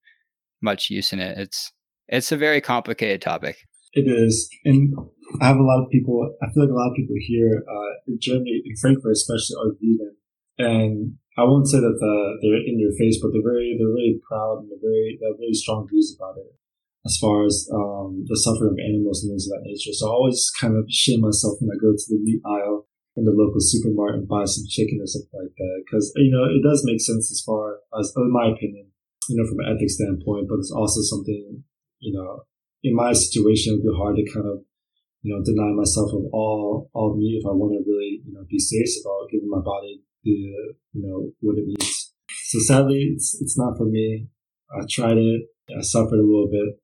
much use in it. It's it's a very complicated topic. It is, and I have a lot of people. I feel like a lot of people here uh, in Germany, in Frankfurt especially, are vegan, and I won't say that the, they're in your face, but they're very they're really proud and they're very they have really strong views about it as far as um, the suffering of animals and things of that nature. So I always kind of shame myself when I go to the meat aisle in the local supermarket and buy some chicken or something like that because you know it does make sense as far as in my opinion, you know, from an ethics standpoint. But it's also something you know in my situation it would be hard to kind of you know deny myself of all all meat if I want to really you know be serious about giving my body the you know what it needs. So sadly, it's it's not for me. I tried it. I suffered a little bit.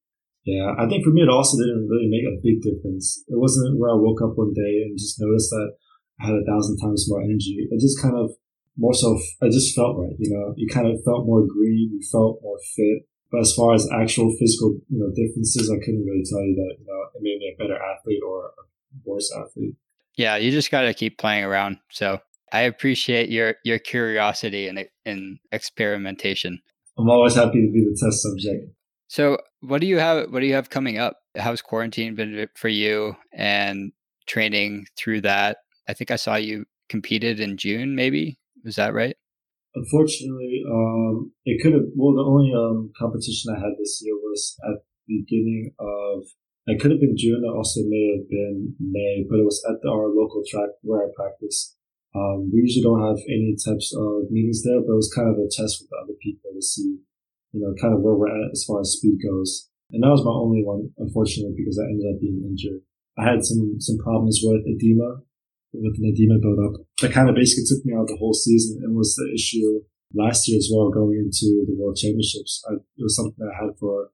Yeah, I think for me it also didn't really make a big difference. It wasn't where I woke up one day and just noticed that I had a thousand times more energy. It just kind of more so. I just felt right. You know, you kind of felt more green. You felt more fit. But as far as actual physical, you know, differences, I couldn't really tell you that. You know, it made me a better athlete or a worse athlete. Yeah, you just got to keep playing around. So I appreciate your your curiosity and in experimentation. I'm always happy to be the test subject. So, what do you have? What do you have coming up? How's quarantine been for you and training through that? I think I saw you competed in June. Maybe was that right? Unfortunately, um, it could have. Well, the only um, competition I had this year was at the beginning of. It could have been June. It also may have been May, but it was at the, our local track where I practice. Um, we usually don't have any types of meetings there, but it was kind of a test with other people to see, you know, kind of where we're at as far as speed goes. And that was my only one, unfortunately, because I ended up being injured. I had some, some problems with edema, with an edema buildup. That kind of basically took me out the whole season and was the issue last year as well, going into the World Championships. I, it was something I had for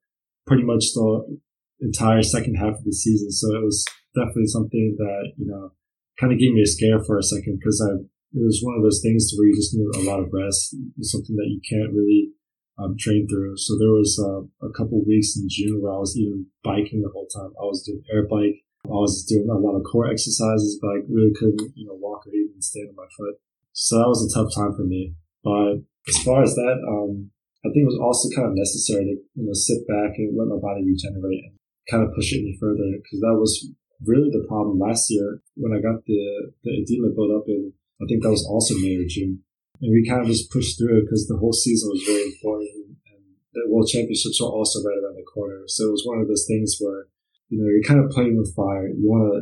pretty much the entire second half of the season. So it was definitely something that, you know, kind of gave me a scare for a second because I it was one of those things where you just need a lot of rest. It's something that you can't really um, train through. So there was uh, a couple weeks in June where I was even biking the whole time. I was doing air bike. I was doing a lot of core exercises, but I really couldn't, you know, walk or even stand on my foot. So that was a tough time for me. But as far as that, um, I think it was also kind of necessary to, you know, sit back and let my body regenerate and kind of push it any further because that was really the problem last year when I got the, the edema built up in, I think that was also May or June. And we kind of just pushed through it because the whole season was very important and the World Championships were also right around the corner. So it was one of those things where, you know, you're kind of playing with fire. You want to,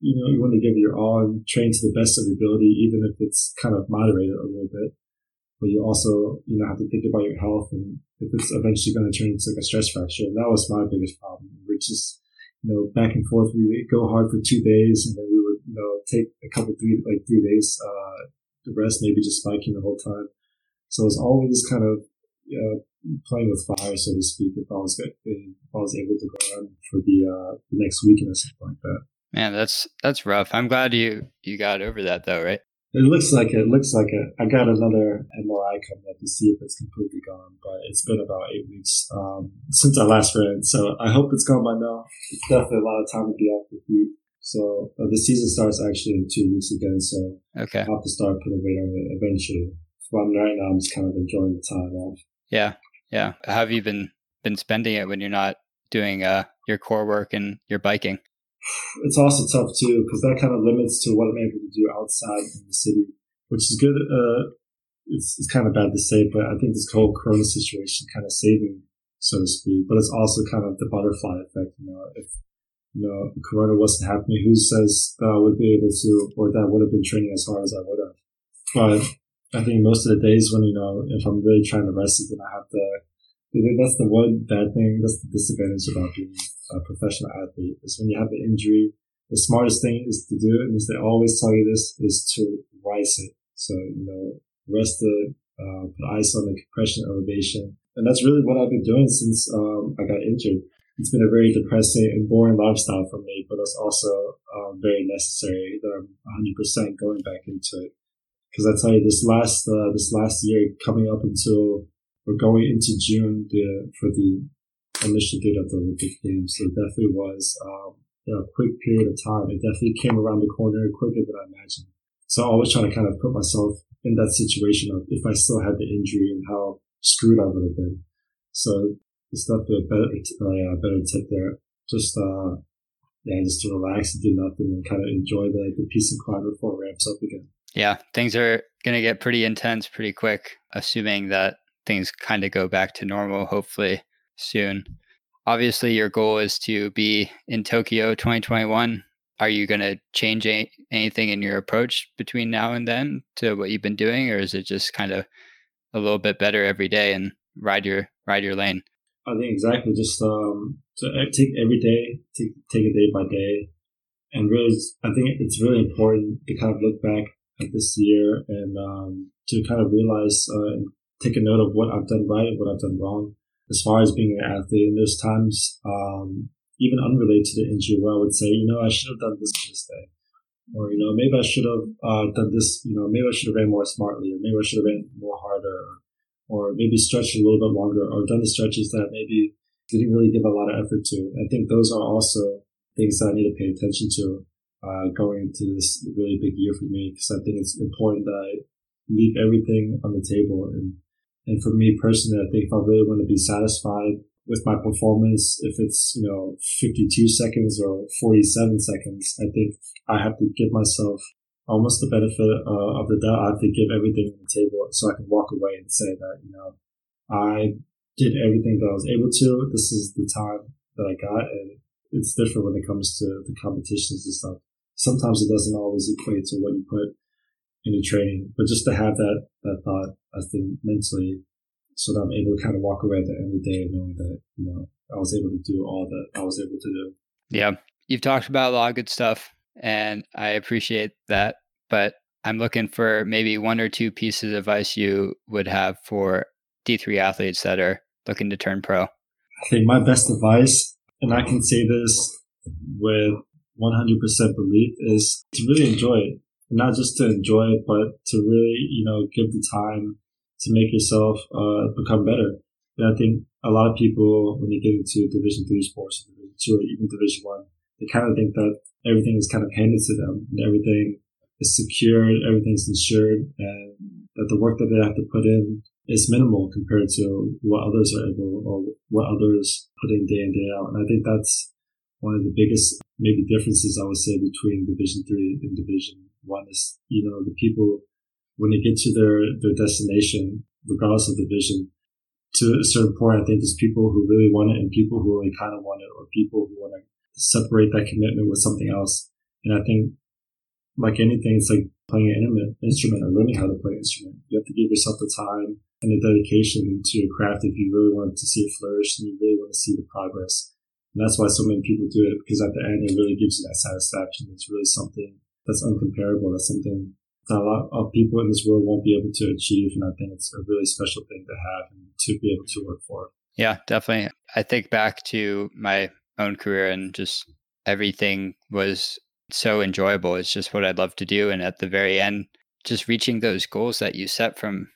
you know, you want to give your all and train to the best of your ability, even if it's kind of moderated a little bit. But you also, you know, have to think about your health and if it's eventually going to turn into like a stress fracture. And that was my biggest problem, which is you know, back and forth. We would go hard for two days and then we would, you know, take a couple, three, like three days, uh, the rest maybe just spiking the whole time. So it was always kind of, uh, playing with fire, so to speak, if I was, if I was able to go on for the, uh, the next weekend or something like that. Man, that's that's rough. I'm glad you you got over that though, right? It looks like it. it looks like it. I got another MRI coming up to see if it's completely gone, but it's been about eight weeks um, since I last ran, so I hope it's gone by now. It's definitely a lot of time to be off the feet. So uh, the season starts actually in two weeks again, so okay. I'll have to start putting weight on it eventually. But right now, I'm just kind of enjoying the time off. Yeah, yeah. How have you been been spending it when you're not doing uh, your core work and your biking? It's also tough too because that kind of limits to what I'm able to do outside in the city, which is good. Uh, it's, it's kind of bad to say, but I think this whole Corona situation kind of saved me, so to speak. But it's also kind of the butterfly effect. You know, if you know Corona wasn't happening, who says that I would be able to, or that I would have been training as hard as I would have? But I think most of the days when you know if I'm really trying to rest, it then I have to that's the one bad thing. That's the disadvantage about being a professional athlete is when you have the injury. The smartest thing is to do, and as they always tell you this, is to rise it. So you know, rest it, uh, put ice on the compression elevation, and that's really what I've been doing since um, I got injured. It's been a very depressing and boring lifestyle for me, but it's also um, very necessary that I'm 100% going back into it. Because I tell you, this last uh, this last year, coming up until we're going into June the, for the initial date of the Olympic Games. So it definitely was um, you know, a quick period of time. It definitely came around the corner quicker than I imagined. So I always try to kind of put myself in that situation of if I still had the injury and how screwed I would have been. So it's definitely a better, uh, better tip there. Just, uh, yeah, just to relax and do nothing and kind of enjoy the, the peace and quiet before it ramps up again. Yeah, things are going to get pretty intense pretty quick, assuming that things kind of go back to normal, hopefully soon. Obviously, your goal is to be in Tokyo 2021. Are you going to change any, anything in your approach between now and then to what you've been doing, or is it just kind of a little bit better every day and ride your ride your lane? I think exactly. Just um, to take every day, take take it day by day, and really, I think it's really important to kind of look back this year and um, to kind of realize uh, take a note of what I've done right and what I've done wrong as far as being an athlete. And there's times, um, even unrelated to the injury, where I would say, you know, I should have done this this day. Or, you know, maybe I should have uh, done this, you know, maybe I should have ran more smartly, or maybe I should have ran more harder, or maybe stretched a little bit longer, or done the stretches that maybe didn't really give a lot of effort to. I think those are also things that I need to pay attention to uh, going into this really big year for me, because I think it's important that I leave everything on the table and and for me personally, I think if I really want to be satisfied with my performance, if it's, you know, 52 seconds or 47 seconds, I think I have to give myself almost the benefit uh, of the doubt. I have to give everything on the table so I can walk away and say that, you know, I did everything that I was able to. This is the time that I got. And it's different when it comes to the competitions and stuff. Sometimes it doesn't always equate to what you put into training, but just to have that, that thought, I think mentally, so that I'm able to kind of walk away at the end of the day knowing that, you know, I was able to do all that I was able to do. Yeah. You've talked about a lot of good stuff and I appreciate that, but I'm looking for maybe one or two pieces of advice you would have for D3 athletes that are looking to turn pro. I think my best advice, and I can say this with 100% belief, is to really enjoy it not just to enjoy it, but to really, you know, give the time to make yourself uh, become better. And I think a lot of people, when they get into Division three sports, Division two, or even Division one, they kind of think that everything is kind of handed to them and everything is secured, everything's insured, and that the work that they have to put in is minimal compared to what others are able or what others put in day in day out. And I think that's one of the biggest maybe differences I would say between Division three and Division one is, you know, the people, when they get to their, their destination, regardless of the vision, to a certain point, I think there's people who really want it and people who only kind of want it or people who want to separate that commitment with something else. And I think, like anything, it's like playing an instrument or learning how to play an instrument. You have to give yourself the time and the dedication to your craft if you really want to see it flourish and you really want to see the progress. And that's why so many people do it because at the end, it really gives you that satisfaction. It's really something that's uncomparable. That's something that a lot of people in this world won't be able to achieve. And I think it's a really special thing to have and to be able to work for. Yeah, definitely. I think back to my own career and just everything was so enjoyable. It's just what I'd love to do. And at the very end, just reaching those goals that you set from,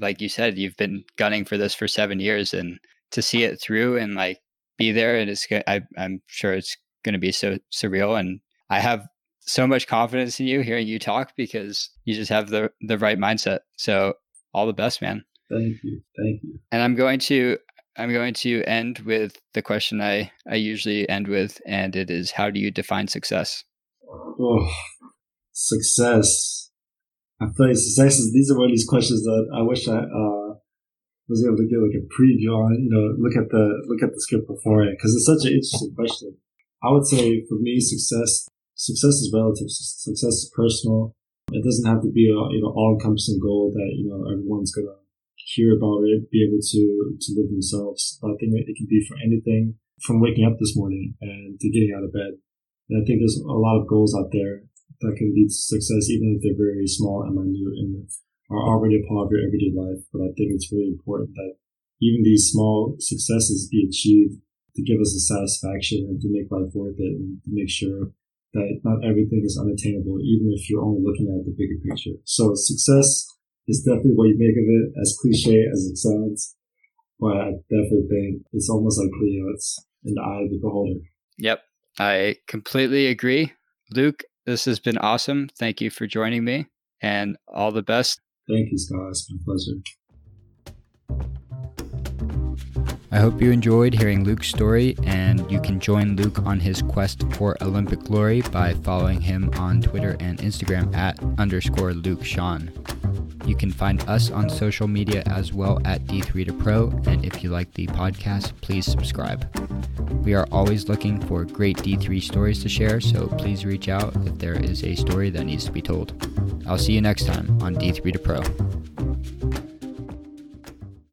like you said, you've been gunning for this for seven years and to see it through and like be there. And it's, I, I'm sure it's going to be so surreal. And I have so much confidence in you hearing you talk because you just have the, the right mindset. So all the best, man. Thank you. Thank you. And I'm going to I'm going to end with the question I, I usually end with, and it is how do you define success? Oh, success. I feel like success is, these are one of these questions that I wish I, uh, was able to get like a preview on, you know, look at the, look at the script beforehand, because it's such an interesting question. I would say for me, success, success is relative. Success is personal. It doesn't have to be a, you know, all encompassing goal that, you know, everyone's to hear about it, be able to, to live themselves. But I think it can be for anything from waking up this morning and to getting out of bed and I think there's a lot of goals out there that can lead to success, even if they're very small and minute and are already a part of your everyday life. But I think it's really important that even these small successes be achieved to give us a satisfaction and to make life worth it and to make sure that not everything is unattainable, even if you're only looking at the bigger picture. So success is definitely what you make of it, as cliche as it sounds. But I definitely think it's almost like, know, it's in the eye of the beholder. Yep. I completely agree. Luke, this has been awesome. Thank you for joining me and all the best. Thank you, Scott. It's been a pleasure. I hope you enjoyed hearing Luke's story, and you can join Luke on his quest for Olympic glory by following him on Twitter and Instagram at underscore Luke Sean. You can find us on social media as well at D3 to Pro, and if you like the podcast, please subscribe. We are always looking for great D3 stories to share, so please reach out if there is a story that needs to be told. I'll see you next time on D3 to Pro.